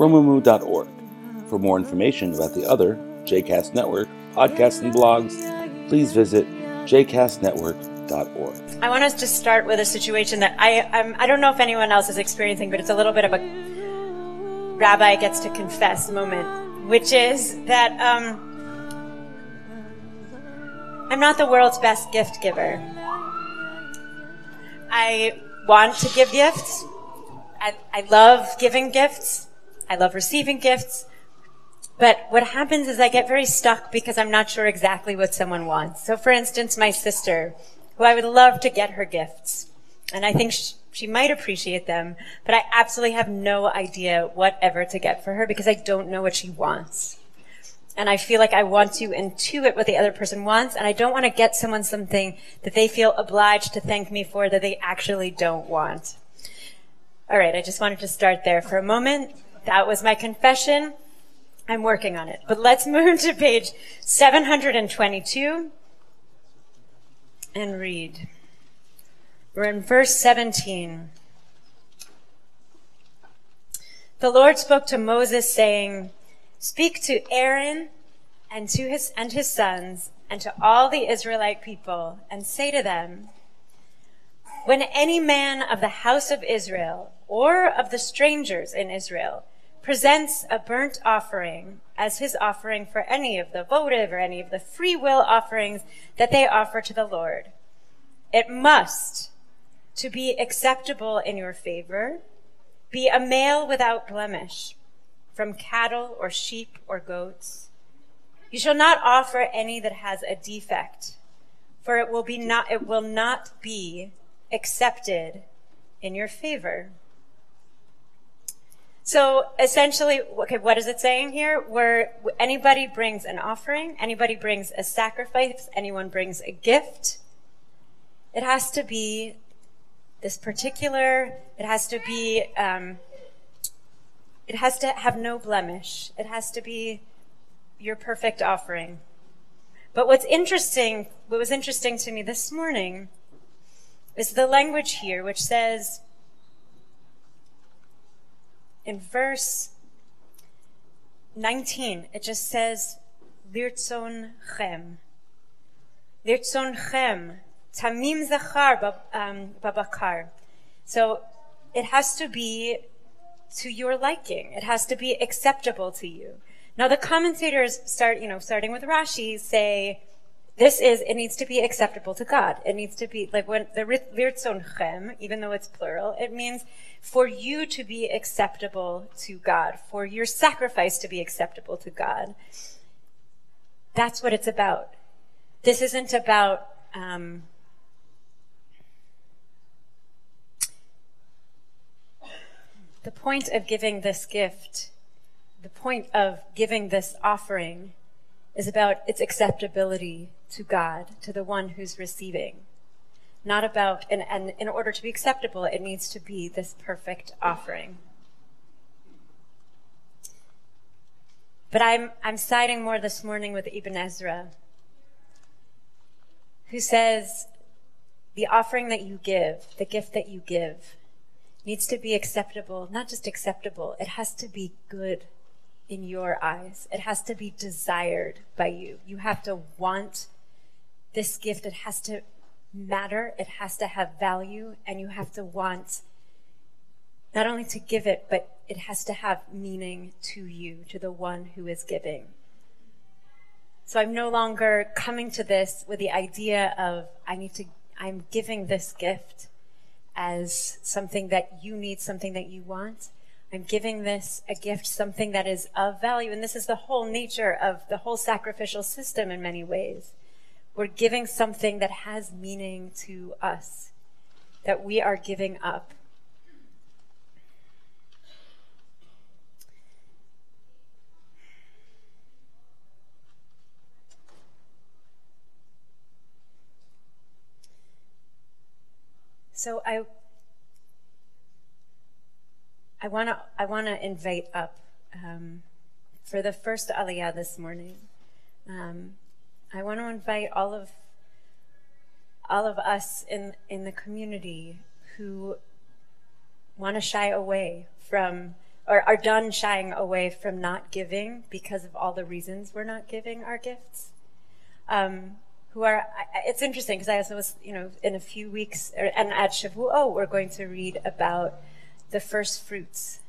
romemu.org. For more information about the other JCast Network podcasts and blogs, please visit jcastnetwork.org. I want us to start with a situation that I I'm, I don't know if anyone else is experiencing, but it's a little bit of a rabbi gets to confess moment, which is that um, I'm not the world's best gift giver. I want to give gifts. I, I love giving gifts. I love receiving gifts. But what happens is I get very stuck because I'm not sure exactly what someone wants. So for instance, my sister, who I would love to get her gifts, and I think she, she might appreciate them, but I absolutely have no idea whatever to get for her because I don't know what she wants. And I feel like I want to intuit what the other person wants, and I don't want to get someone something that they feel obliged to thank me for that they actually don't want. All right, I just wanted to start there for a moment. That was my confession. I'm working on it. But let's move to page 722 and read. We're in verse 17. The Lord spoke to Moses saying, Speak to Aaron and to his and his sons and to all the Israelite people and say to them, When any man of the house of Israel or of the strangers in Israel presents a burnt offering as his offering for any of the votive or any of the free will offerings that they offer to the Lord. It must, to be acceptable in your favor, be a male without blemish, from cattle or sheep or goats. You shall not offer any that has a defect, for it will be not, it will not be accepted in your favor. So essentially, okay, what is it saying here? Where anybody brings an offering, anybody brings a sacrifice, anyone brings a gift, it has to be this particular, it has to be, um, it has to have no blemish. It has to be your perfect offering. But what's interesting, what was interesting to me this morning is the language here, which says, in verse 19, it just says, Lirtzon chem. Lirtzon chem. Tamim zachar um, babakar. So it has to be to your liking. It has to be acceptable to you. Now the commentators start, you know, starting with Rashi, say, this is, it needs to be acceptable to God. It needs to be, like when the lirtzonchem, even though it's plural, it means for you to be acceptable to God, for your sacrifice to be acceptable to God. That's what it's about. This isn't about, um, the point of giving this gift, the point of giving this offering is about its acceptability to God, to the one who's receiving not about, and, and in order to be acceptable, it needs to be this perfect offering. But I'm, I'm siding more this morning with Ibn Ezra, who says the offering that you give, the gift that you give, needs to be acceptable, not just acceptable, it has to be good in your eyes. It has to be desired by you. You have to want this gift. It has to matter, it has to have value, and you have to want not only to give it, but it has to have meaning to you, to the one who is giving. So I'm no longer coming to this with the idea of I need to, I'm giving this gift as something that you need, something that you want. I'm giving this a gift, something that is of value. And this is the whole nature of the whole sacrificial system in many ways. We're giving something that has meaning to us, that we are giving up. So I I want to I want to invite up um, for the first aliyah this morning. Um, I want to invite all of all of us in in the community who want to shy away from or are done shying away from not giving because of all the reasons we're not giving our gifts. Um, who are, it's interesting because I also was, you know, in a few weeks, and at Shavuot, we're going to read about the first fruits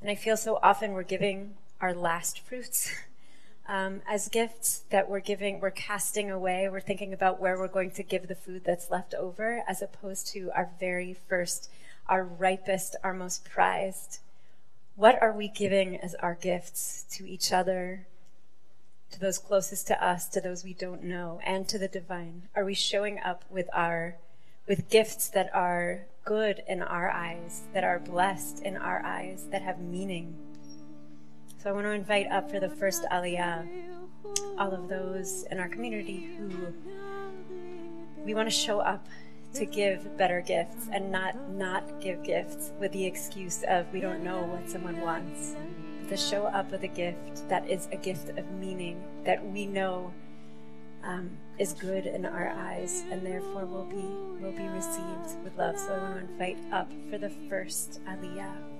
and I feel so often we're giving our last fruits um, as gifts that we're giving, we're casting away. We're thinking about where we're going to give the food that's left over, as opposed to our very first, our ripest, our most prized. What are we giving as our gifts to each other, to those closest to us, to those we don't know, and to the divine? Are we showing up with our with gifts that are good in our eyes, that are blessed in our eyes, that have meaning. So I want to invite up for the first Aliyah all of those in our community who we want to show up to give better gifts and not not give gifts with the excuse of we don't know what someone wants. To show up with a gift that is a gift of meaning that we know um, is good in our eyes and therefore will be will be received with love. So to invite up for the first Aliyah.